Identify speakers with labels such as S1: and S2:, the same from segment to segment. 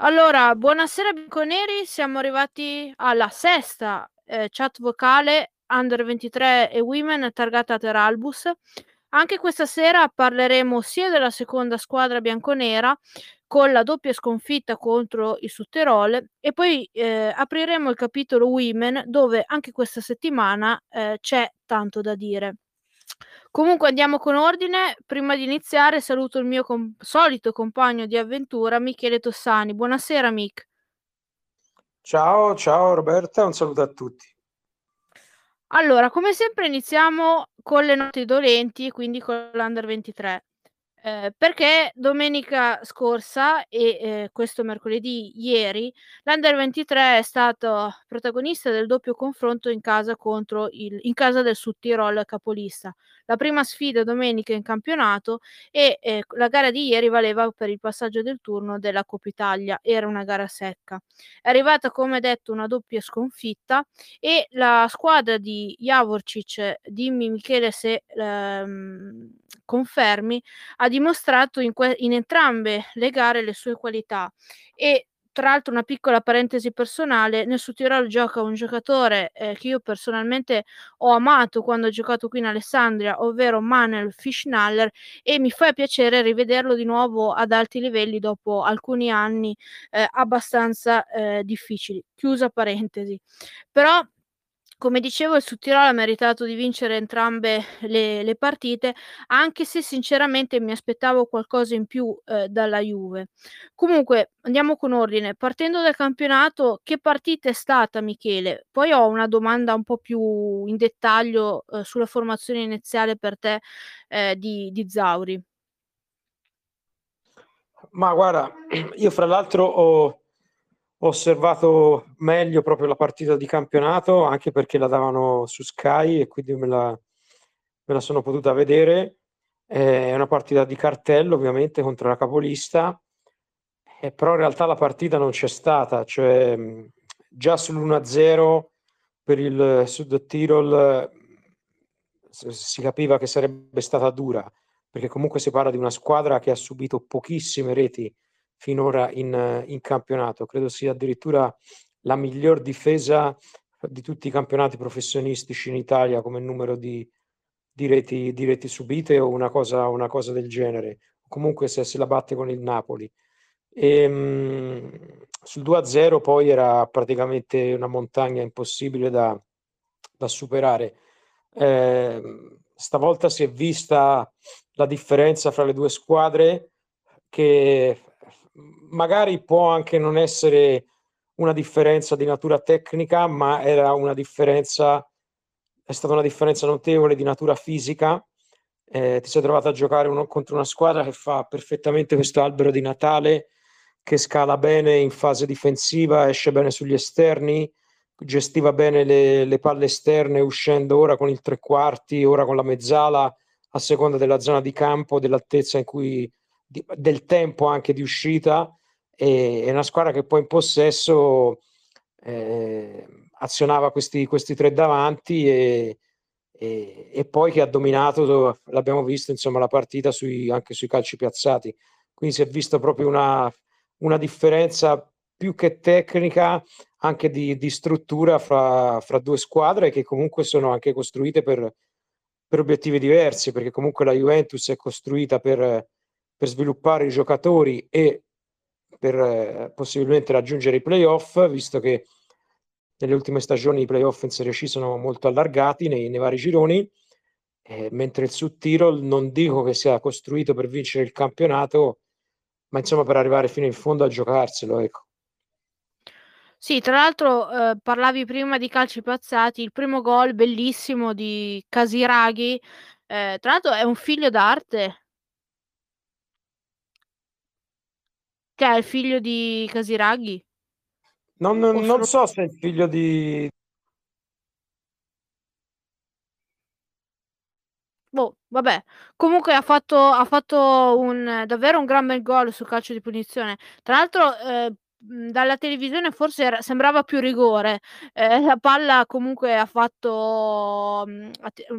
S1: Allora, buonasera bianconeri, siamo arrivati alla sesta eh, chat vocale Under 23 e Women targata Teralbus. Anche questa sera parleremo sia della seconda squadra bianconera con la doppia sconfitta contro il Sutterol e poi eh, apriremo il capitolo Women dove anche questa settimana eh, c'è tanto da dire. Comunque andiamo con ordine. Prima di iniziare saluto il mio com- solito compagno di avventura, Michele Tossani. Buonasera, Mick.
S2: Ciao, ciao Roberta, un saluto a tutti.
S1: Allora, come sempre iniziamo con le note dolenti, quindi con l'Under 23. Eh, perché domenica scorsa e eh, questo mercoledì ieri l'Under 23 è stato protagonista del doppio confronto in casa il in casa del Sud Tirol capolista. La prima sfida domenica in campionato e eh, la gara di ieri valeva per il passaggio del turno della Coppa Italia, era una gara secca. È arrivata come detto una doppia sconfitta e la squadra di Javorcic, dimmi Michele se ehm, confermi, ha dimostrato in, que- in entrambe le gare le sue qualità e tra l'altro una piccola parentesi personale, nel Sud Tirol gioca un giocatore eh, che io personalmente ho amato quando ho giocato qui in Alessandria, ovvero Manuel Fischnaller e mi fa piacere rivederlo di nuovo ad alti livelli dopo alcuni anni eh, abbastanza eh, difficili. Chiusa parentesi. Però come dicevo il Sudtirolo ha meritato di vincere entrambe le, le, partite, anche se sinceramente mi aspettavo qualcosa in più eh, dalla Juve. Comunque andiamo con ordine. Partendo dal campionato, che partita è stata Michele? Poi ho una domanda un po' più in dettaglio eh, sulla formazione iniziale per te eh, di, di Zauri.
S2: Ma guarda, io fra l'altro ho osservato meglio proprio la partita di campionato, anche perché la davano su Sky e quindi me la, me la sono potuta vedere. È una partita di cartello, ovviamente, contro la capolista, eh, però in realtà la partita non c'è stata, cioè già sull'1-0 per il Sud Tirol si capiva che sarebbe stata dura, perché comunque si parla di una squadra che ha subito pochissime reti finora in, in campionato. Credo sia addirittura la miglior difesa di tutti i campionati professionistici in Italia come numero di, di, reti, di reti, subite o una cosa, una cosa, del genere. Comunque se se la batte con il Napoli. E, ehm, mh, sul 2-0 poi era praticamente una montagna impossibile da, da superare. Eh, stavolta si è vista la differenza fra le due squadre che magari può anche non essere una differenza di natura tecnica, ma era una differenza, è stata una differenza notevole di natura fisica. Eh, ti sei trovato a giocare uno, contro una squadra che fa perfettamente questo albero di Natale, che scala bene in fase difensiva, esce bene sugli esterni, gestiva bene le, le palle esterne uscendo ora con il tre quarti, ora con la mezzala, a seconda della zona di campo, dell'altezza in cui di, del tempo anche di uscita e è una squadra che poi in possesso eh, azionava questi, questi, tre davanti e, e, e, poi che ha dominato, l'abbiamo visto insomma la partita sui, anche sui calci piazzati. Quindi si è visto proprio una, una differenza più che tecnica anche di, di struttura fra, fra, due squadre che comunque sono anche costruite per, per obiettivi diversi perché comunque la Juventus è costruita per per sviluppare i giocatori e per eh, possibilmente raggiungere i playoff, visto che nelle ultime stagioni i playoff in Serie C sono molto allargati nei, nei vari gironi, eh, mentre il Sud Tirol non dico che sia costruito per vincere il campionato, ma insomma per arrivare fino in fondo a giocarselo, ecco.
S1: Sì, tra l'altro eh, parlavi prima di calci piazzati, il primo gol bellissimo di Casiraghi, eh, tra l'altro è un figlio d'arte, Che è il figlio di Casiraghi?
S2: Non, non, non so se è il figlio di...
S1: Boh, vabbè. Comunque ha fatto, ha fatto un, davvero un gran bel gol sul calcio di punizione. Tra l'altro, eh, dalla televisione forse era, sembrava più rigore. Eh, la palla comunque ha fatto.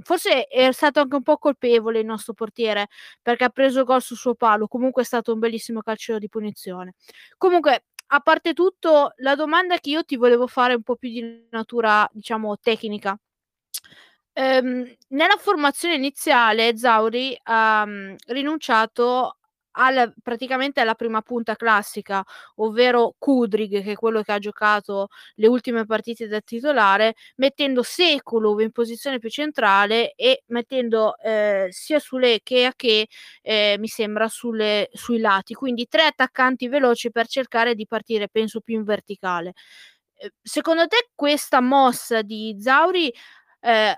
S1: Forse è stato anche un po' colpevole il nostro portiere perché ha preso gol sul suo palo. Comunque è stato un bellissimo calcio di punizione. Comunque a parte tutto, la domanda che io ti volevo fare un po' più di natura, diciamo, tecnica. Ehm, nella formazione iniziale Zauri ha, mhmm, rinunciato al praticamente alla prima punta classica, ovvero Kudryk, che è quello che ha giocato le ultime partite da titolare, mettendo Sekulov in posizione più centrale e mettendo ehm, sia Sule che Ake, ehm, mi sembra sulle sui lati. Quindi 3 attaccanti veloci per cercare di partire, penso, più in verticale. Ehm, secondo te questa mossa di Zauri, ehm,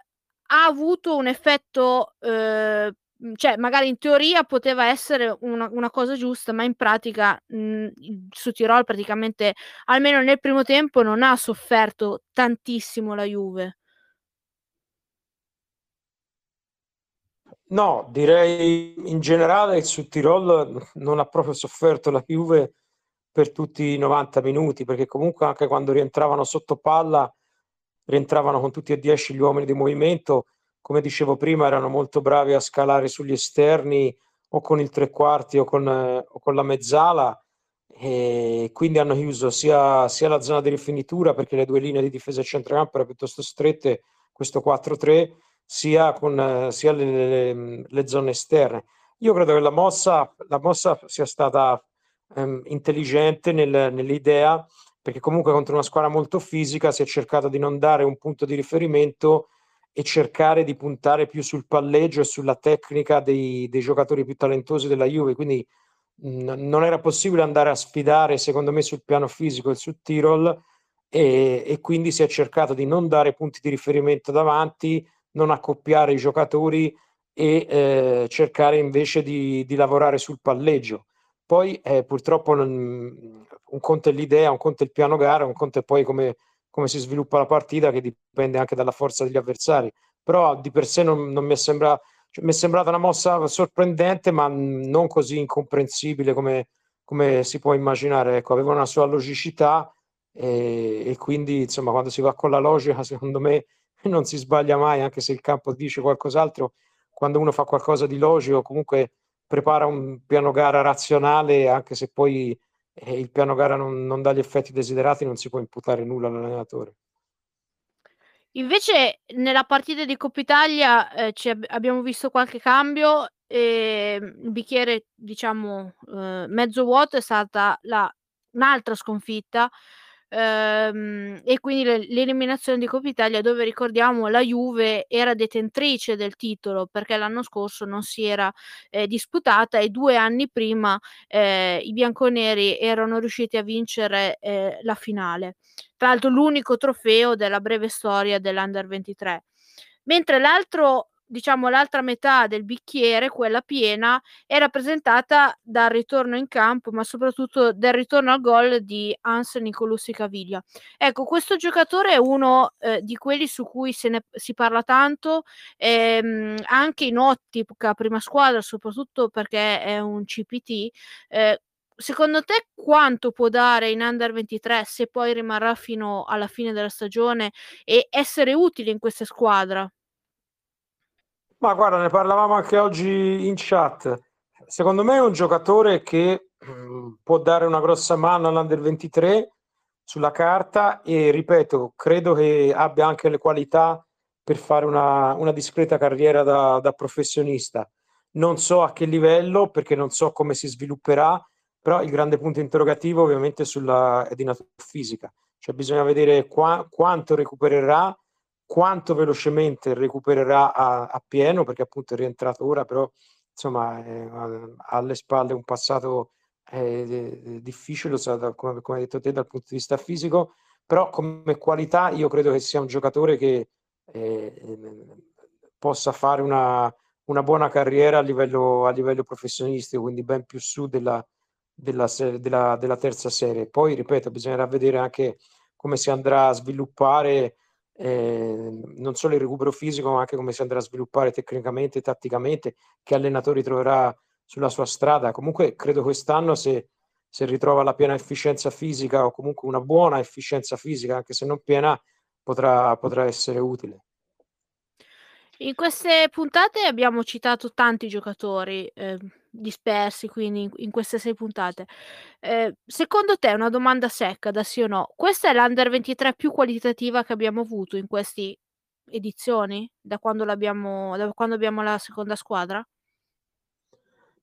S1: ha avuto un effetto, mhmm, cioè magari in teoria poteva essere una una cosa giusta, ma in pratica, mhmm, il su Tirol praticamente, almeno nel primo tempo, non ha sofferto tantissimo la Juve.
S2: No, direi in generale su Tirol non ha proprio sofferto la Juve per tutti i 90 minuti, perché comunque anche quando rientravano sotto palla, rientravano con tutti e 10 gli uomini di movimento. Come dicevo prima, erano molto bravi a scalare sugli esterni o con il tre quarti o con, o con la mezzala e quindi hanno chiuso sia, sia la zona di rifinitura perché le due linee di difesa e centrocampo erano piuttosto strette, questo 4-3 sia con sia le, le, le, zone esterne. Io credo che la mossa, la mossa sia stata ehm, intelligente nel, nell'idea, perché comunque contro una squadra molto fisica si è cercato di non dare un punto di riferimento e cercare di puntare più sul palleggio e sulla tecnica dei, dei giocatori più talentosi della Juve. Quindi mh, non era possibile andare a sfidare, secondo me, sul piano fisico e sul Tirol. E, e quindi si è cercato di non dare punti di riferimento davanti, non accoppiare i giocatori e eh, cercare invece di, di, lavorare sul palleggio. Poi eh, purtroppo non, un conto è l'idea, un conto è il piano gara, un conto è poi come, come, si sviluppa la partita che dipende anche dalla forza degli avversari. Però di per sé non, non mi, è sembra, cioè, mi è sembrata una mossa sorprendente ma non così incomprensibile come, come si può immaginare. Ecco, aveva una sua logicità e, e quindi insomma quando si va con la logica secondo me non si sbaglia mai, anche se il campo dice qualcos'altro, quando uno fa qualcosa di logico, comunque prepara un piano gara razionale, anche se poi eh, il piano gara non, non dà gli effetti desiderati, non si può imputare nulla all'allenatore.
S1: Invece nella partita di Coppa Italia eh, ab- abbiamo visto qualche cambio e il bicchiere, diciamo, eh, mezzo vuoto è stata la, un'altra sconfitta Ehm, e quindi le l'eliminazione di Coppa Italia dove ricordiamo la Juve era detentrice del titolo perché l'anno scorso non si era, ehm, disputata e 2 anni prima, ehm, i bianconeri erano riusciti a vincere, ehm, la finale. Tra l'altro l'unico trofeo della breve storia dell'Under 23. Mentre l'altro diciamo l'altra metà del bicchiere, quella piena, è rappresentata dal ritorno in campo, ma soprattutto dal ritorno al gol di Hans Nicolussi Caviglia. Ecco, questo giocatore è uno eh, di quelli su cui se ne si parla tanto, ehm, anche in ottica prima squadra, soprattutto perché è un CPT. Eh, secondo te quanto può dare in under 23 se poi rimarrà fino alla fine della stagione e essere utile in questa squadra?
S2: Ma guarda, ne parlavamo anche oggi in chat. Secondo me è un giocatore che mm, può dare una grossa mano all'Under 23 sulla carta e ripeto, credo che abbia anche le qualità per fare una, una discreta carriera da, da, professionista. Non so a che livello, perché non so come si svilupperà, però il grande punto interrogativo ovviamente sulla, è di natura fisica. Cioè bisogna vedere qua, quanto recupererà quanto velocemente recupererà a, a, pieno, perché appunto è rientrato ora, però insomma eh, alle spalle un passato eh, difficile, come, come hai detto te, dal punto di vista fisico, però come qualità io credo che sia un giocatore che eh, possa fare una, una, buona carriera a livello, a livello professionistico, quindi ben più su della, della, della, della terza serie. Poi, ripeto, bisognerà vedere anche come si andrà a sviluppare eh, non solo il recupero fisico, ma anche come si andrà a sviluppare tecnicamente, tatticamente, che allenatori troverà sulla sua strada. Comunque credo quest'anno se, se ritrova la piena efficienza fisica o comunque una buona efficienza fisica, anche se non piena, potrà, potrà essere utile.
S1: In queste puntate abbiamo citato tanti giocatori, eh, dispersi quindi in queste 6 puntate. Ehm, secondo te, una domanda secca da sì o no, questa è l'Under 23 più qualitativa che abbiamo avuto in questi edizioni? Da quando l'abbiamo da quando abbiamo la seconda squadra?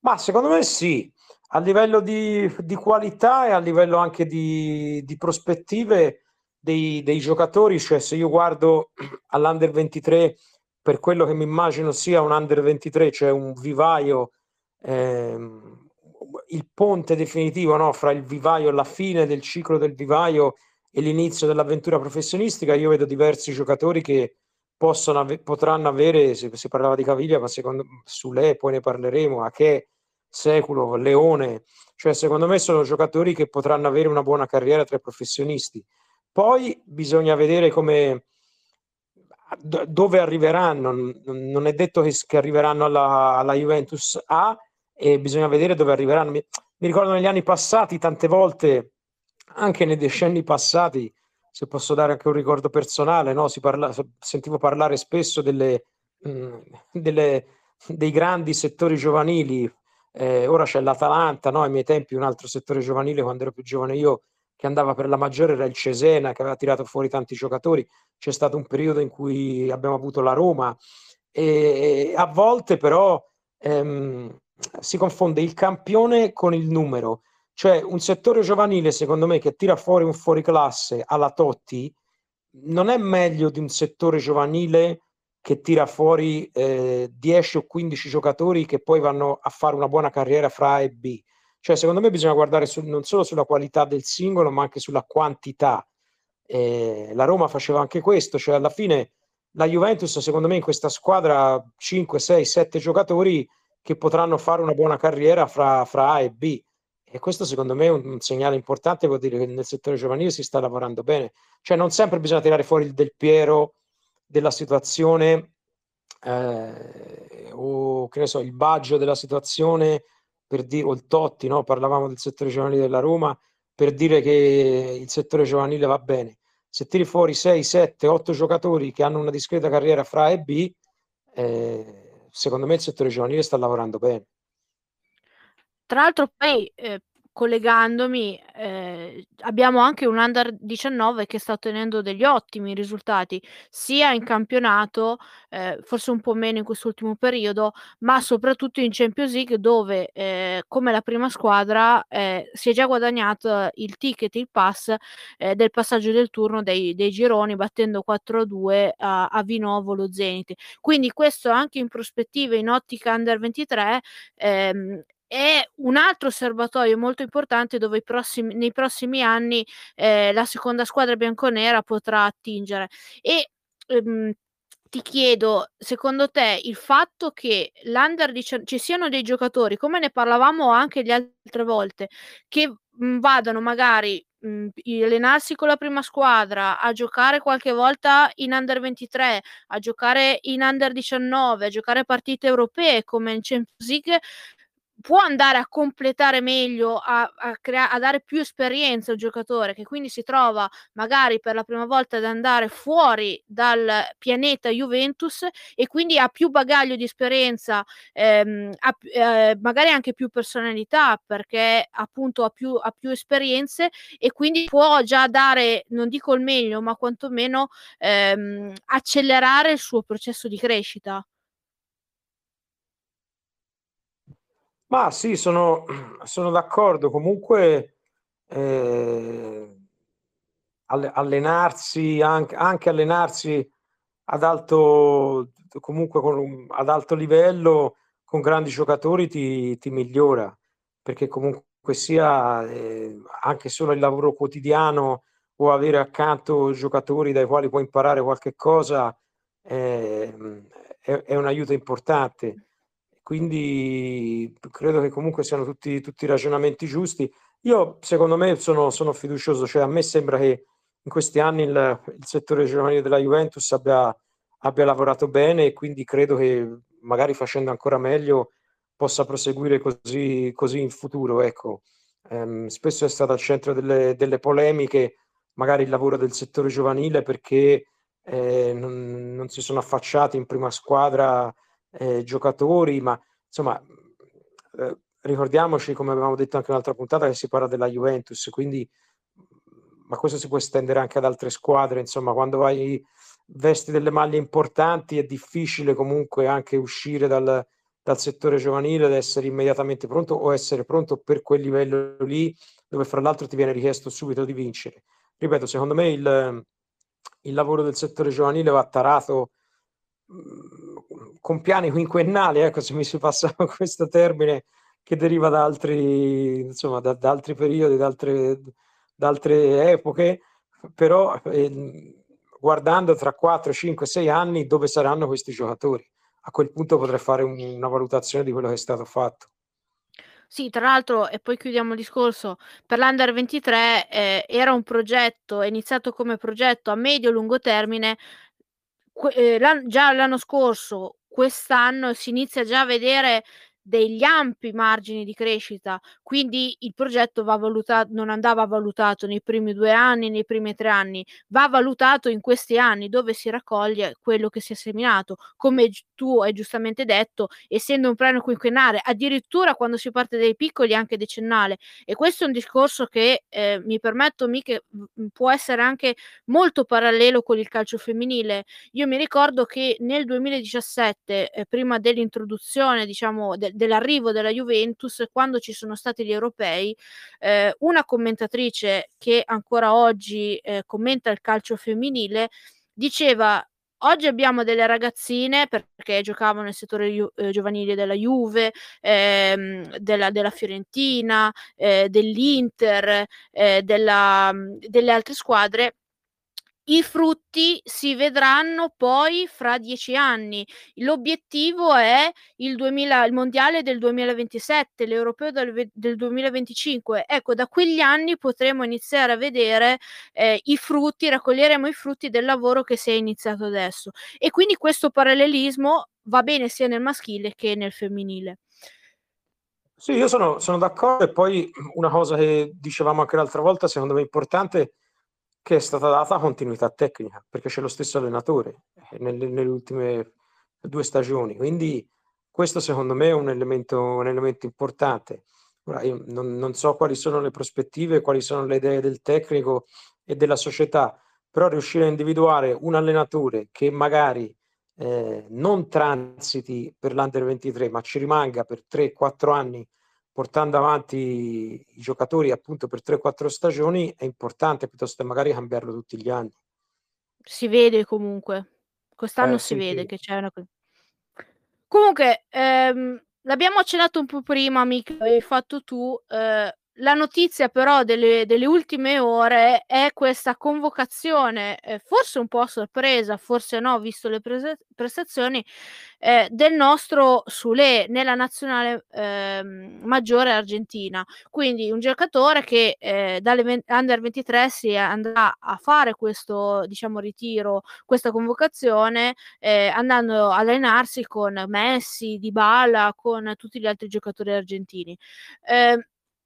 S2: Ma secondo me sì. A livello di di qualità e a livello anche di di prospettive dei dei giocatori, cioè se io guardo all'Under 23 per quello che mi immagino sia un Under 23, cioè un vivaio, ehm, il ponte definitivo, no, fra il vivaio la fine del ciclo del vivaio e l'inizio dell'avventura professionistica, io vedo diversi giocatori che possono ave potranno avere, si si parlava di Caviglia, ma secondo Sule, poi ne parleremo, Aché, Seculo, Leone, cioè secondo me sono giocatori che potranno avere una buona carriera tra i professionisti. Poi bisogna vedere come dove arriveranno, non è detto che che arriveranno alla alla Juventus A e bisogna vedere dove arriveranno. Mi mi ricordo negli anni passati tante volte, anche nei decenni passati, se posso dare anche un ricordo personale, no, parla sentivo parlare spesso delle mhmm, delle dei grandi settori giovanili. Ehm, ora c'è l'Atalanta, no, ai miei tempi un altro settore giovanile, quando ero più giovane io, che andava per la maggiore era il Cesena, che aveva tirato fuori tanti giocatori. C'è stato un periodo in cui abbiamo avuto la Roma, e a volte però, ehm, si confonde il campione con il numero. Cioè un settore giovanile, secondo me, che tira fuori un fuoriclasse alla Totti, non è meglio di un settore giovanile che tira fuori, ehm, 10 o 15 giocatori che poi vanno a fare una buona carriera fra A e B. Cioè secondo me bisogna guardare su non solo sulla qualità del singolo, ma anche sulla quantità. Ehm, la Roma faceva anche questo, cioè alla fine la Juventus secondo me in questa squadra ha 5, 6, 7 giocatori che potranno fare una buona carriera fra fra A e B. E questo secondo me è un un segnale importante, vuol dire che nel settore giovanile si sta lavorando bene. Cioè non sempre bisogna tirare fuori il Del Piero della situazione, ehm, o che ne so, il Baggio della situazione per di o il Totti, no, parlavamo del settore giovanile della Roma, per dire che il settore giovanile va bene. Se tiri fuori 6, 7, 8 giocatori che hanno una discreta carriera fra A e B, ehm, secondo me il settore giovanile sta lavorando bene.
S1: Tra l'altro poi, ehm, collegandomi, ehm, abbiamo anche un Under 19 che sta ottenendo degli ottimi risultati, sia in campionato, ehm, forse un po' meno in quest'ultimo periodo, ma soprattutto in Champions League dove, ehm, come la prima squadra, ehm, si è già guadagnato il ticket, il pass, ehm, del passaggio del turno dei dei gironi battendo 4-2 a a Vinovo lo Zenit. Quindi questo anche in prospettiva, in ottica Under 23, ehm, è un altro serbatoio molto importante dove prossimi nei prossimi anni, ehm, la seconda squadra bianconera potrà attingere. E, ehm, ti chiedo, secondo te il fatto che l'Under dicia ci siano dei giocatori, come ne parlavamo anche le altre volte, che, mhmm, vadano magari, mhmm, i allenarsi con la prima squadra, a giocare qualche volta in Under 23, a giocare in Under 19, a giocare partite europee come in Champions League, può andare a completare meglio, a a crea a dare più esperienza al giocatore, che quindi si trova magari per la prima volta ad andare fuori dal pianeta Juventus e quindi ha più bagaglio di esperienza, ehm, ha p ehm, magari anche più personalità perché appunto ha più ha più esperienze e quindi può già dare, non dico il meglio, ma quantomeno, ehm, accelerare il suo processo di crescita.
S2: Mah sì, sono sono d'accordo. Comunque, alle allenarsi anc anche allenarsi ad alto comunque con ad alto livello, con grandi giocatori ti ti migliora, perché comunque sia, ehm, anche solo il lavoro quotidiano o avere accanto giocatori dai quali puoi imparare qualche cosa, ehm, è è un aiuto importante. Quindi credo che comunque siano tutti tutti ragionamenti giusti. Io secondo me sono sono fiducioso, cioè a me sembra che in questi anni il il settore giovanile della Juventus abbia abbia lavorato bene e quindi credo che magari facendo ancora meglio possa proseguire così così in futuro, ecco. Ehm, spesso è stato al centro delle delle polemiche, magari il lavoro del settore giovanile perché, ehm, non non si sono affacciati in prima squadra, ehm, giocatori, ma insomma, eh, ricordiamoci, come avevamo detto anche in un'altra puntata, che si parla della Juventus, quindi ma questo si può estendere anche ad altre squadre, insomma, quando vai vesti delle maglie importanti è difficile comunque anche uscire dal, dal settore giovanile ed essere immediatamente pronto o essere pronto per quel livello lì dove fra l'altro ti viene richiesto subito di vincere. Ripeto, secondo me il, il lavoro del settore giovanile va tarato mm, con piani quinquennali, ecco se mi si passa questo termine che deriva da altri, insomma, da, da altri periodi, da altre, da altre epoche, però eh, guardando tra 4, 5, 6 anni dove saranno questi giocatori. A quel punto potrei fare un, una valutazione di quello che è stato fatto.
S1: Sì, tra l'altro, e poi chiudiamo il discorso, per l'Under 23 eh, era un progetto, è iniziato come progetto a medio-lungo termine, que- eh, l'an- già l'anno scorso, quest'anno si inizia già a vedere degli ampi margini di crescita, quindi il progetto va valutato, non andava valutato nei primi due anni, nei primi tre anni, va valutato in questi anni dove si raccoglie quello che si è seminato. Come tu hai giustamente detto, essendo un piano quinquennale, addirittura quando si parte dai piccoli anche decennale. E questo è un discorso che eh, mi permetto mi che può essere anche molto parallelo con il calcio femminile. Io mi ricordo che nel 2017, eh, prima dell'introduzione, diciamo, de- dell'arrivo della Juventus, quando ci sono stati gli europei, eh, una commentatrice che ancora oggi eh, commenta il calcio femminile diceva Oggi abbiamo delle ragazzine perché giocavano nel settore ju- eh, giovanile della Juve, ehm, della, della, Fiorentina, eh, dell'Inter, eh, della, delle altre squadre i frutti si vedranno poi fra dieci anni. L'obiettivo è il, 2000, il mondiale del 2027, l'europeo del, del 2025. Ecco, da quegli anni potremo iniziare a vedere eh, i frutti, raccoglieremo i frutti del lavoro che si è iniziato adesso. E quindi questo parallelismo va bene sia nel maschile che nel femminile.
S2: Sì, io sono, sono d'accordo e poi una cosa che dicevamo anche l'altra volta, secondo me importante, che è stata data continuità tecnica, perché c'è lo stesso allenatore eh, nelle, nelle ultime due stagioni. Quindi questo secondo me è un elemento, un elemento importante. Ora, io non, non, so quali sono le prospettive, quali sono le idee del tecnico e della società, però riuscire a individuare un allenatore che magari eh, non transiti per l'Under 23, ma ci rimanga per 3-4 anni portando avanti i giocatori appunto per 3-4 stagioni è importante piuttosto che magari cambiarlo tutti gli anni.
S1: Si vede comunque, quest'anno eh, si sì, vede sì. che c'è una... Comunque, ehm, l'abbiamo accennato un po' prima, Mick, l'hai fatto tu, eh, la notizia però delle, delle, ultime ore è questa convocazione, eh, forse un po' a sorpresa, forse no, visto le prese- prestazioni, eh, del nostro Sule nella nazionale eh, maggiore argentina. Quindi un giocatore che eh, dalle under 23 si andrà a fare questo diciamo, ritiro, questa convocazione, eh, andando a allenarsi con Messi, Dybala, con tutti gli altri giocatori argentini. Eh,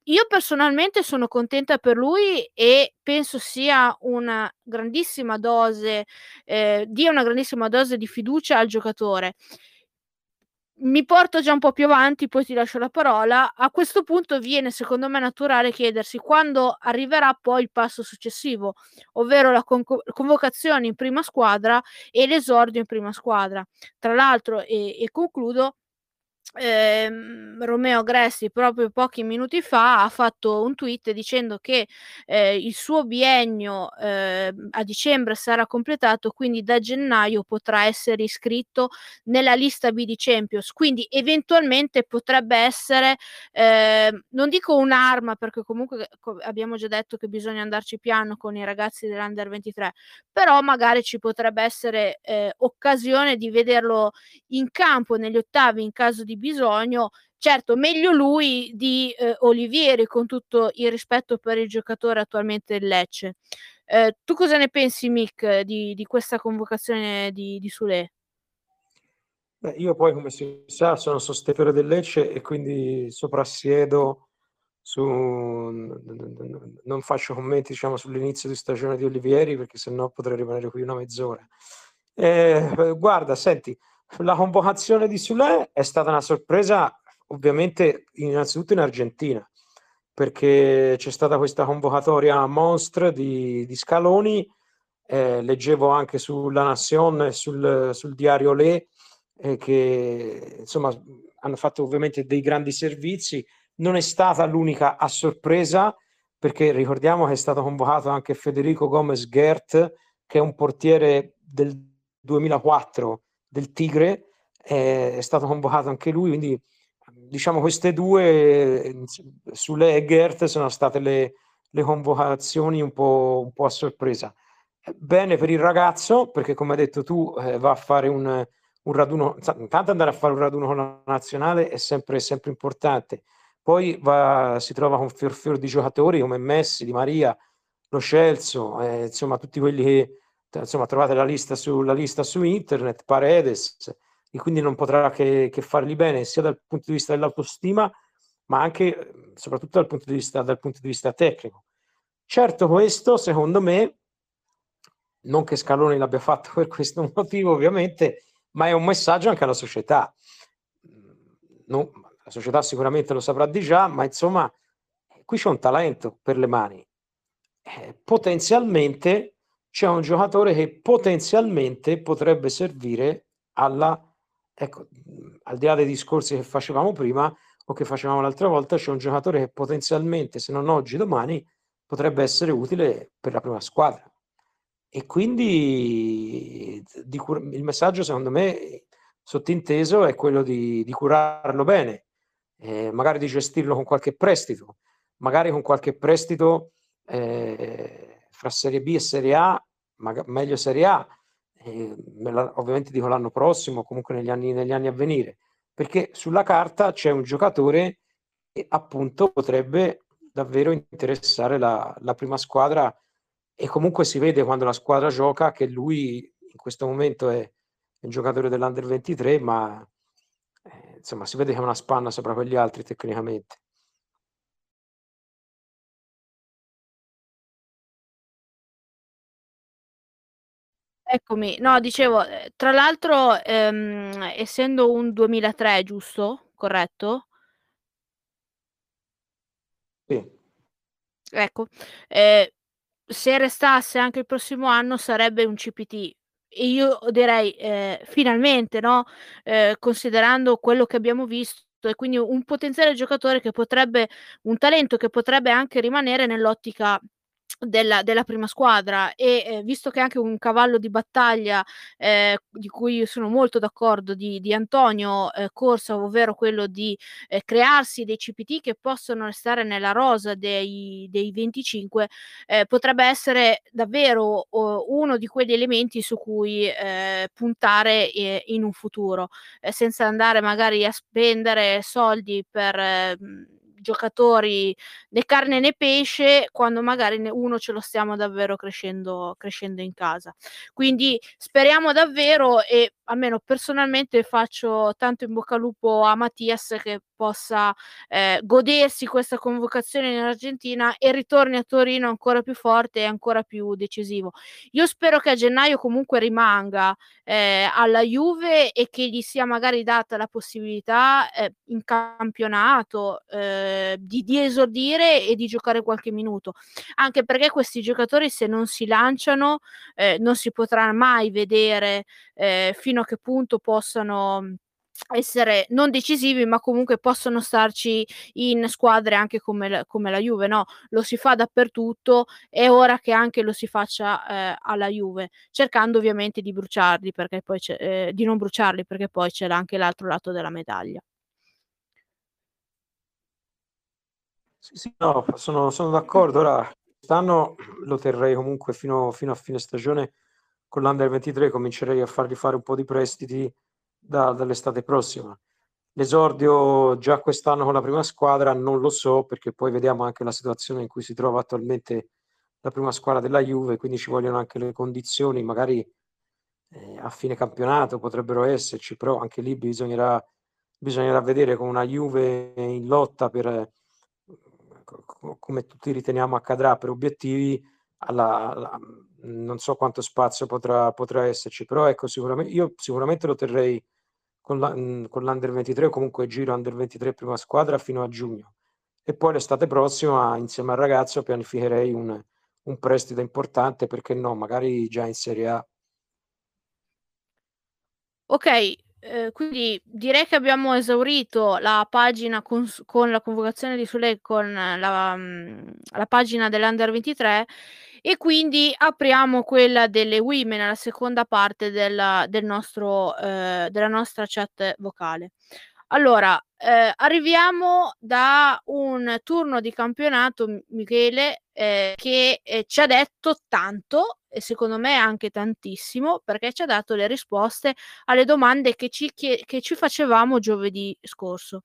S1: io personalmente sono contenta per lui e penso sia una grandissima dose, eh, dia una grandissima dose di fiducia al giocatore. Mi porto già un po' più avanti, poi ti lascio la parola. A questo punto viene secondo me naturale chiedersi quando arriverà poi il passo successivo, ovvero la con- convocazione in prima squadra e l'esordio in prima squadra. Tra l'altro, e, e concludo, eh, Romeo Gressi proprio pochi minuti fa ha fatto un tweet dicendo che eh, il suo biennio eh, a dicembre sarà completato quindi da gennaio potrà essere iscritto nella lista B di Champions. Quindi eventualmente potrebbe essere ehm, non dico un'arma perché comunque abbiamo già detto che bisogna andarci piano con i ragazzi dell'Under 23 però magari ci potrebbe essere eh, occasione di vederlo in campo negli ottavi in caso di bisogno. Certo, meglio lui di eh, Olivieri, con tutto il rispetto per il giocatore attualmente del Lecce. Eh, tu cosa ne pensi, Mick, di, di questa convocazione di, di Sule?
S2: Beh, io poi, come si sa, sono sostenitore del Lecce e quindi soprassiedo su... non faccio commenti diciamo, sull'inizio di stagione di Olivieri perché sennò potrei rimanere qui una mezz'ora. Eh, guarda, senti, la convocazione di Sule è stata una sorpresa ovviamente innanzitutto in Argentina, perché c'è stata questa convocatoria monstre di, di Scaloni, eh, leggevo anche sulla Nation e sul, sul diario Le eh, che insomma hanno fatto ovviamente dei grandi servizi, non è stata l'unica a sorpresa perché ricordiamo che è stato convocato anche Federico Gomez Gert che è un portiere del 2004 del Tigre, è stato convocato anche lui, quindi diciamo queste due sulle Egert sono state le, le convocazioni un po', un po', a sorpresa. Bene per il ragazzo, perché come hai detto tu eh, va a fare un, un raduno, intanto andare a fare un raduno con la nazionale è sempre, sempre importante, poi va, si trova con fior fior di giocatori come Messi, Di Maria, Lo Celso, eh, insomma tutti quelli che insomma trovate la lista, su, la lista su internet, Paredes, e quindi non potrà che, che farli bene sia dal punto di vista dell'autostima, ma anche soprattutto dal punto di vista, punto di vista tecnico. Certo questo, secondo me, non che Scaloni l'abbia fatto per questo motivo ovviamente, ma è un messaggio anche alla società. No, la società sicuramente lo saprà di già, ma insomma, qui c'è un talento per le mani. Eh, potenzialmente c'è un giocatore che potenzialmente potrebbe servire alla ecco, al di là dei discorsi che facevamo prima o che facevamo l'altra volta, c'è un giocatore che potenzialmente, se non oggi, domani, potrebbe essere utile per la prima squadra. E quindi cur- il messaggio, secondo me, sottinteso è quello di, di curarlo bene, eh, magari di gestirlo con qualche prestito, magari con qualche prestito eh, fra Serie B e Serie A, ma meglio Serie A, eh, la, ovviamente dico l'anno prossimo, comunque negli anni, negli anni a venire, perché sulla carta c'è un giocatore che appunto potrebbe davvero interessare la, la prima squadra e comunque si vede quando la squadra gioca che lui in questo momento è un giocatore dell'Under 23, ma eh, insomma si vede che è una spanna sopra quegli altri tecnicamente.
S1: Eccomi, no dicevo, ehm, tra l'altro, ehm, essendo un 2003, giusto? Corretto?
S2: Sì.
S1: Ecco, ehm, se restasse anche il prossimo anno sarebbe un CPT. E io direi, ehm, finalmente, no, ehm, considerando quello che abbiamo visto e quindi un potenziale giocatore che potrebbe un talento che potrebbe anche rimanere nell'ottica della della prima squadra e, ehm, visto che è anche un cavallo di battaglia, ehm, di cui io sono molto d'accordo di di Antonio, ehm, Corsa, ovvero quello di, ehm, crearsi dei CPT che possono restare nella rosa dei dei 25, ehm, potrebbe essere davvero uno di quegli elementi su cui, ehm, puntare, ehm, in un futuro, ehm, senza andare magari a spendere soldi per, mhmm giocatori né carne né pesce, quando magari uno ce lo stiamo davvero crescendo crescendo in casa. Quindi speriamo davvero e almeno personalmente faccio tanto in bocca al lupo a Mattias che possa, ehm, godersi questa convocazione in Argentina e ritorni a Torino ancora più forte e ancora più decisivo. Io spero che a gennaio comunque rimanga, ehm, alla Juve e che gli sia magari data la possibilità, ehm, in campionato, ehm, di di esordire e di giocare qualche minuto. Anche perché questi giocatori se non si lanciano, ehm, non si potrà mai vedere, ehm, fino a che punto possano essere non decisivi, ma comunque possono starci in squadre anche come l come la Juve, no, lo si fa dappertutto, è ora che anche lo si faccia, ehm, alla Juve, cercando ovviamente di bruciarli perché poi c'è ehm, di non bruciarli perché poi c'è anche l'altro lato della medaglia.
S2: Sì, sì, no, sono sono d'accordo. Ora quest'anno lo terrei comunque fino fino a fine stagione con l'Under 23, comincerei a fargli fare un po' di prestiti da, dall'estate prossima. L'esordio già quest'anno con la prima squadra non lo so perché poi vediamo anche la situazione in cui si trova attualmente la prima squadra della Juve, quindi ci vogliono anche le condizioni, magari eh, a fine campionato potrebbero esserci, però anche lì bisognerà, bisognerà vedere con una Juve in lotta per, come tutti riteniamo accadrà, per obiettivi, alla, alla, non so quanto spazio potrà, potrà esserci, però ecco, sicuramente, io sicuramente lo terrei con, la, mh, con l'Under 23 o comunque giro Under 23 prima squadra fino a giugno. E poi l'estate prossima, insieme al ragazzo, pianificherei un, un prestito importante, perché no, magari già in Serie A.
S1: Ok, eh, quindi direi che abbiamo esaurito la pagina con, con la convocazione di Sule con la, mm, la pagina dell'Under 23 e quindi apriamo quella delle women, la seconda parte della, del nostro, eh, della nostra chat vocale. Allora, eh, arriviamo da un turno di campionato, Michele, eh, che eh, ci ha detto tanto e secondo me anche tantissimo perché ci ha dato le risposte alle domande che ci, che ci facevamo giovedì scorso.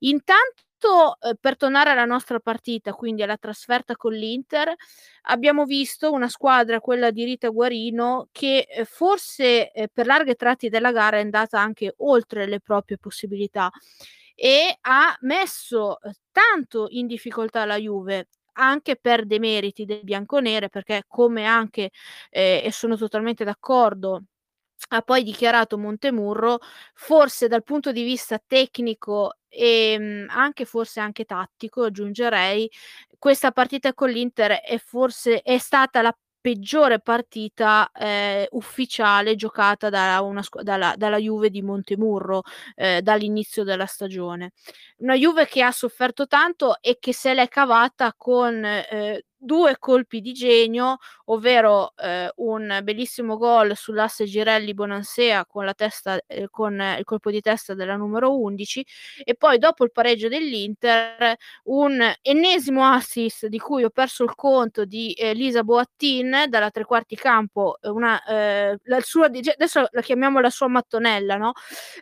S1: Intanto eh, per tornare alla nostra partita, quindi alla trasferta con l'Inter, abbiamo visto una squadra, quella di Rita Guarino, che eh, forse eh, per larghi tratti della gara è andata anche oltre le proprie possibilità e ha messo eh, tanto in difficoltà la Juve anche per demeriti del bianconere perché come anche eh, e sono totalmente d'accordo ha poi dichiarato Montemurro, forse dal punto di vista tecnico e mh, anche forse anche tattico, aggiungerei, questa partita con l'Inter è forse è stata la peggiore partita eh, ufficiale giocata da una, dalla, dalla Juve di Montemurro eh, dall'inizio della stagione. Una Juve che ha sofferto tanto e che se l'è cavata con eh, due colpi di genio, ovvero eh, un bellissimo gol sull'asse Girelli Bonansea con la testa eh, con il colpo di testa della numero 11 e poi dopo il pareggio dell'Inter un ennesimo assist di cui ho perso il conto di eh, Lisa Boattin dalla tre quarti campo, una, eh, la sua, adesso la chiamiamo la sua mattonella, no?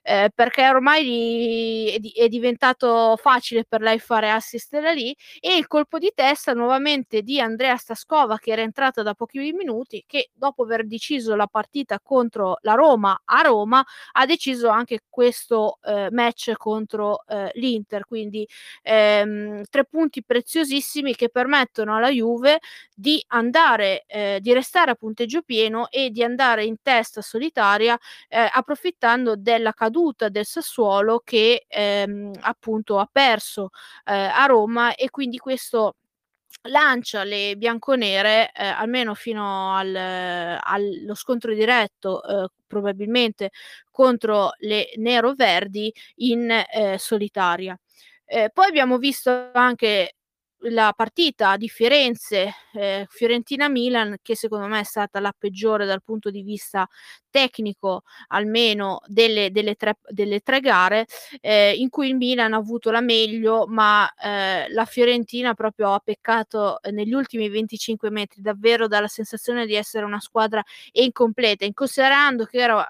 S1: Eh, perché ormai è, è diventato facile per lei fare assist da lì e il colpo di testa nuovamente di Andrea Staskova che era entrata da pochi minuti che dopo aver deciso la partita contro la Roma a Roma ha deciso anche questo eh, match contro eh, l'Inter. Quindi ehm, tre punti preziosissimi che permettono alla Juve di andare eh, di restare a punteggio pieno e di andare in testa solitaria eh, approfittando della caduta del Sassuolo che ehm, appunto ha perso eh, a Roma. E quindi questo lancia le bianconere, eh, almeno fino al, allo scontro diretto, eh, probabilmente contro le nero-verdi in eh, solitaria. Eh, poi abbiamo visto anche la partita di Firenze, eh, Fiorentina-Milan, che secondo me è stata la peggiore dal punto di vista tecnico, almeno delle, delle, tre, delle tre, gare, eh, in cui il Milan ha avuto la meglio, ma eh, la Fiorentina proprio ha peccato negli ultimi 25 metri, davvero dalla sensazione di essere una squadra incompleta, in considerando che era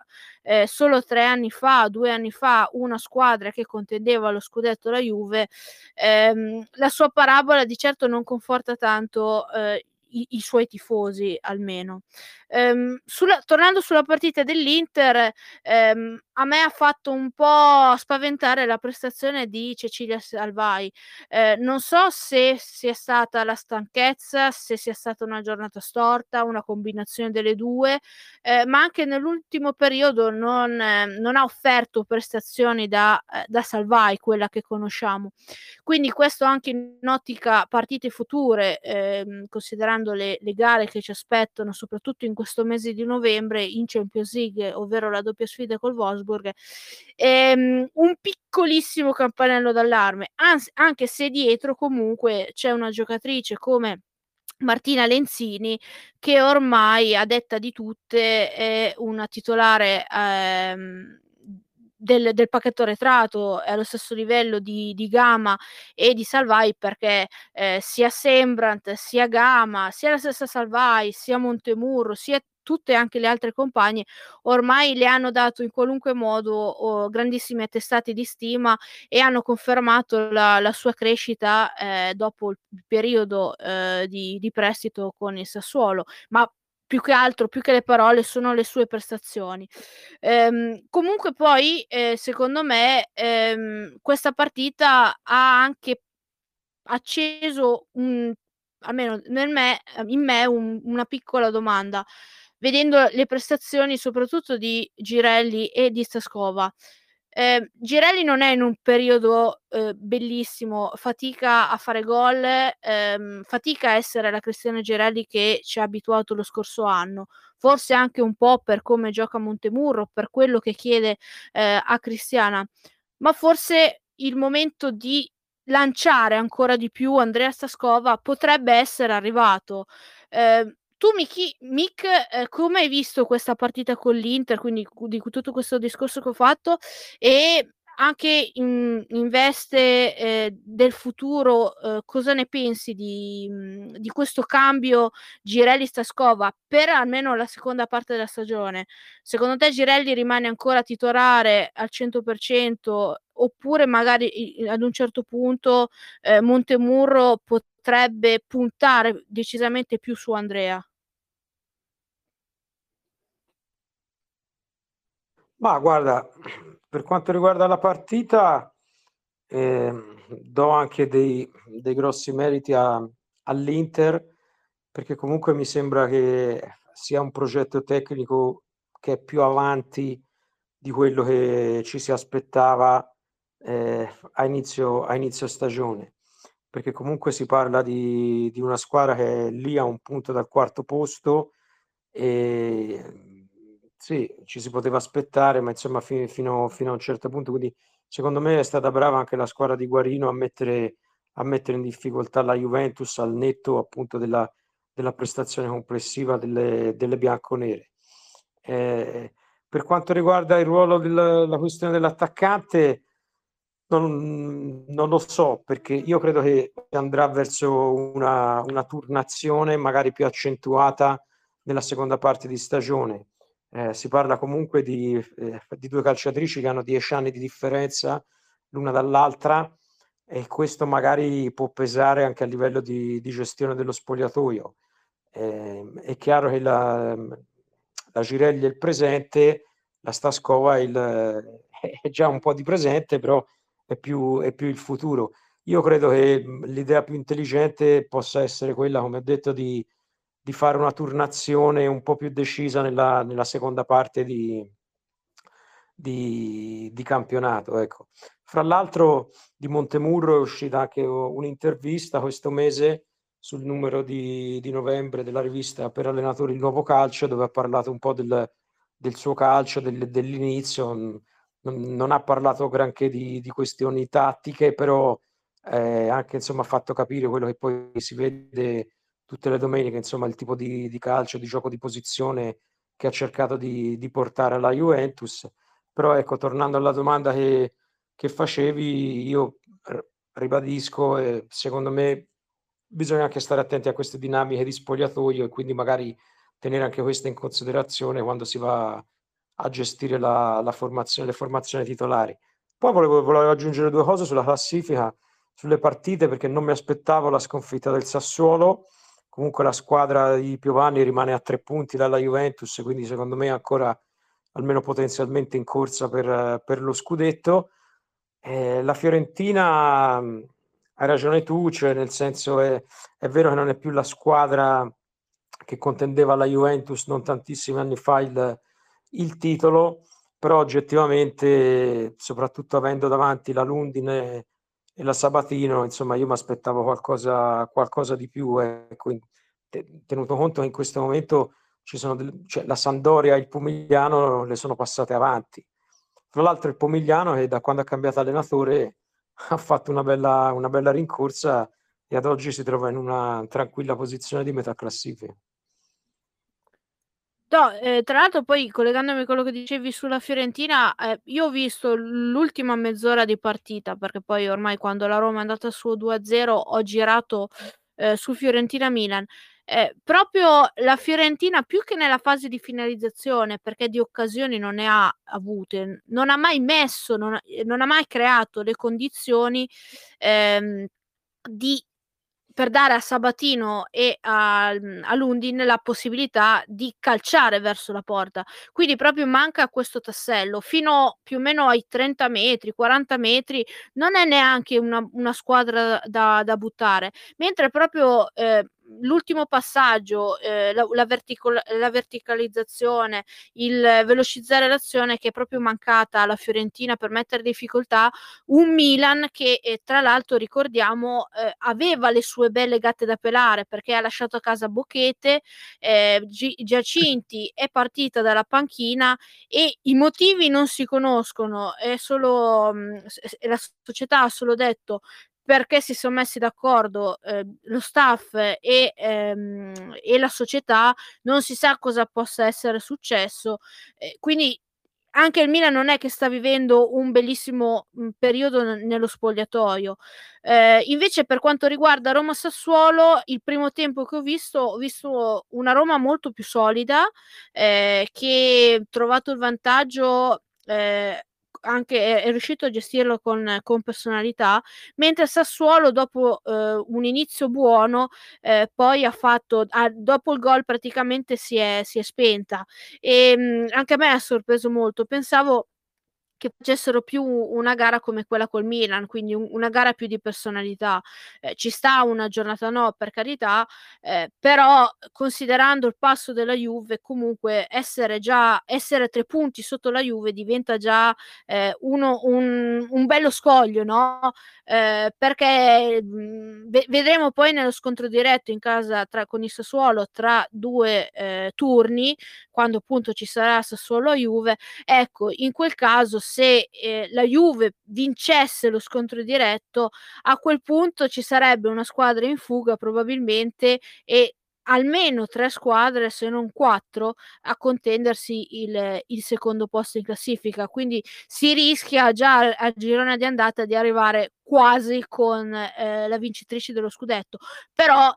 S1: eh, solo tre anni fa, due anni fa, una squadra che contendeva lo scudetto la Juve, ehm, la sua parabola di certo non conforta tanto eh, i, i, suoi tifosi almeno. Ehm, sulla, tornando sulla partita dell'Inter, ehm, a me ha fatto un po' spaventare la prestazione di Cecilia Salvai. Eh, non so se sia stata la stanchezza, se sia stata una giornata storta, una combinazione delle due, eh, ma anche nell'ultimo periodo non, eh, non ha offerto prestazioni da, eh, da Salvai, quella che conosciamo. Quindi questo anche in ottica partite future, ehm, considerando le, le gare che ci aspettano, soprattutto in questo mese di novembre in Champions League, ovvero la doppia sfida col Wolfsburg, ehm, un piccolissimo campanello d'allarme, Anzi, anche se dietro comunque c'è una giocatrice come Martina Lenzini che ormai a detta di tutte è una titolare ehm, del, del, pacchetto arretrato è allo stesso livello di, di Gama e di Salvai perché eh, sia Sembrant sia Gama sia la stessa Salvai sia Montemurro sia tutte anche le altre compagne ormai le hanno dato in qualunque modo oh, grandissimi attestati di stima e hanno confermato la, la sua crescita eh, dopo il periodo eh, di, di prestito con il Sassuolo ma più che altro, più che le parole, sono le sue prestazioni. Ehm, comunque poi, eh, secondo me, ehm, questa partita ha anche acceso un, almeno me, in me un, una piccola domanda, vedendo le prestazioni soprattutto di Girelli e di Staskova. Ehm, Girelli non è in un periodo, uhm, bellissimo, fatica a fare gol, ehm, fatica a essere la Cristiano Girelli che ci ha abituato lo scorso anno. Forse anche un po' per come gioca Montemurro, per quello che chiede, ehm, a Cristiana, ma forse il momento di lanciare ancora di più Andrea Stascova potrebbe essere arrivato. Ehm, tu Michi Mick, ehm, come hai visto questa partita con l'Inter, quindi di tutto questo discorso che ho fatto e anche in in veste, ehm, del futuro, uhm, cosa ne pensi di mhmm, di questo cambio Girelli-Stascova per almeno la seconda parte della stagione? Secondo te Girelli rimane ancora titolare al 100% oppure magari ad un certo punto, ehm, Montemurro potrebbe puntare decisamente più su Andrea?
S2: Ma guarda, per quanto riguarda la partita, ehm, do anche dei dei grossi meriti a all'Inter, perché comunque mi sembra che sia un progetto tecnico che è più avanti di quello che ci si aspettava, ehm, a inizio a inizio stagione. Perché comunque si parla di di una squadra che è lì a un punto dal quarto posto, ehm sì, ci si poteva aspettare, ma insomma fi fino fino a un certo punto, quindi secondo me è stata brava anche la squadra di Guarino a mettere a mettere in difficoltà la Juventus al netto appunto della della prestazione complessiva delle delle bianconere. Ehm, per quanto riguarda il ruolo del la questione dell'attaccante, non non lo so, perché io credo che andrà verso una una turnazione magari più accentuata nella seconda parte di stagione. Ehm, si parla comunque di ehm, di 2 calciatrici che hanno 10 anni di differenza l'una dall'altra e questo magari può pesare anche a livello di di gestione dello spogliatoio. Ehm, è chiaro che la la Girelli è il presente, la Stascova è il è già un po' di presente, però è più è più il futuro. Io credo che, l'idea più intelligente possa essere quella, come ho detto, di di fare una turnazione un po' più decisa nella nella seconda parte di di di campionato, ecco. Fra l'altro di Montemurro è uscita anche un'intervista questo mese sul numero di di novembre della rivista per allenatori Il Nuovo Calcio, dove ha parlato un po' del del suo calcio, del dell'inizio, non non ha parlato granché di di questioni tattiche, però, ehm, anche insomma ha fatto capire quello che poi si vede tutte le domeniche, insomma il tipo di di calcio, di gioco di posizione che ha cercato di di portare alla Juventus. Però ecco, tornando alla domanda che che facevi, io ribadisco, ehm, secondo me bisogna anche stare attenti a queste dinamiche di spogliatoio e quindi magari tenere anche queste in considerazione quando si va a gestire la la formazione le formazioni titolari. Poi volevo volevo aggiungere 2 cose sulla classifica, sulle partite, perché non mi aspettavo la sconfitta del Sassuolo. Comunque la squadra di Piovani rimane a 3 punti dalla Juventus, quindi secondo me ancora almeno potenzialmente in corsa per per lo scudetto. Ehm, la Fiorentina, mhmm, hai ragione tu, cioè nel senso è è vero che non è più la squadra che contendeva alla Juventus non tantissimi anni fa il il titolo, però oggettivamente, soprattutto avendo davanti la Lundin e la Sabatino, insomma io m'aspettavo qualcosa qualcosa di più, ecco, tenuto conto che in questo momento ci sono del cioè la Sampdoria e il Pomigliano le sono passate avanti. Fra l'altro il Pomigliano che da quando ha cambiato allenatore ha fatto una bella una bella rincorsa e ad oggi si trova in una tranquilla posizione di metà classifica.
S1: No, ehm, tra l'altro poi collegandomi a quello che dicevi sulla Fiorentina, ehm, io ho visto l'ultima mezz'ora di partita, perché poi ormai quando la Roma è andata su 2-0 ho girato, ehm, su Fiorentina-Milan. Ehm, proprio la Fiorentina più che nella fase di finalizzazione, perché di occasioni non ne ha avute, non ha mai messo, non ha ehm, non ha mai creato le condizioni, ehm, di per dare a Sabatino e al mhmm, a Lundin la possibilità di calciare verso la porta. Quindi proprio manca questo tassello. Fino più o meno ai 30 metri, 40 metri non è neanche una una squadra da da buttare, mentre proprio, ehm, l'ultimo passaggio, eh, la, la, verticol- la, verticalizzazione, il velocizzare l'azione che è proprio mancata alla Fiorentina per mettere difficoltà un Milan che eh, tra l'altro ricordiamo eh, aveva le sue belle gatte da pelare perché ha lasciato a casa Bocchete, eh, Gi- Giacinti è partita dalla panchina e i motivi non si conoscono, è solo mh, mm, la società ha solo detto perché si sono messi d'accordo eh, lo staff e, ehm, e, la società, non si sa cosa possa essere successo. Eh, quindi anche il Milan non è che sta vivendo un bellissimo mh, mhmm, periodo n- nello spogliatoio. Eh, invece, per quanto riguarda Roma Sassuolo, il primo tempo che ho visto, ho visto una Roma molto più solida, eh, che ha trovato il vantaggio. Eh, anche è, riuscito a gestirlo con, con personalità, mentre Sassuolo dopo eh, un inizio buono eh, poi ha fatto, ha, dopo il gol praticamente si è, si è spenta. E mh, mhmm, anche a me ha sorpreso molto, pensavo che facessero più una gara come quella col Milan, quindi un, una gara più di personalità. Eh, ci sta una giornata no, per carità, eh, però considerando il passo della Juve, comunque essere già essere tre punti sotto la Juve diventa già eh, uno, un, un, bello scoglio, no? Eh, perché mh, mhmm, vedremo poi nello scontro diretto in casa tra, con il Sassuolo tra due eh, turni, quando appunto ci sarà Sassuolo-Juve, ecco, in quel caso se eh, la Juve vincesse lo scontro diretto, a quel punto ci sarebbe una squadra in fuga probabilmente e almeno tre squadre, se non quattro, a contendersi il, il secondo posto in classifica. Quindi si rischia già a girone di andata di arrivare quasi con eh, la vincitrice dello scudetto. Però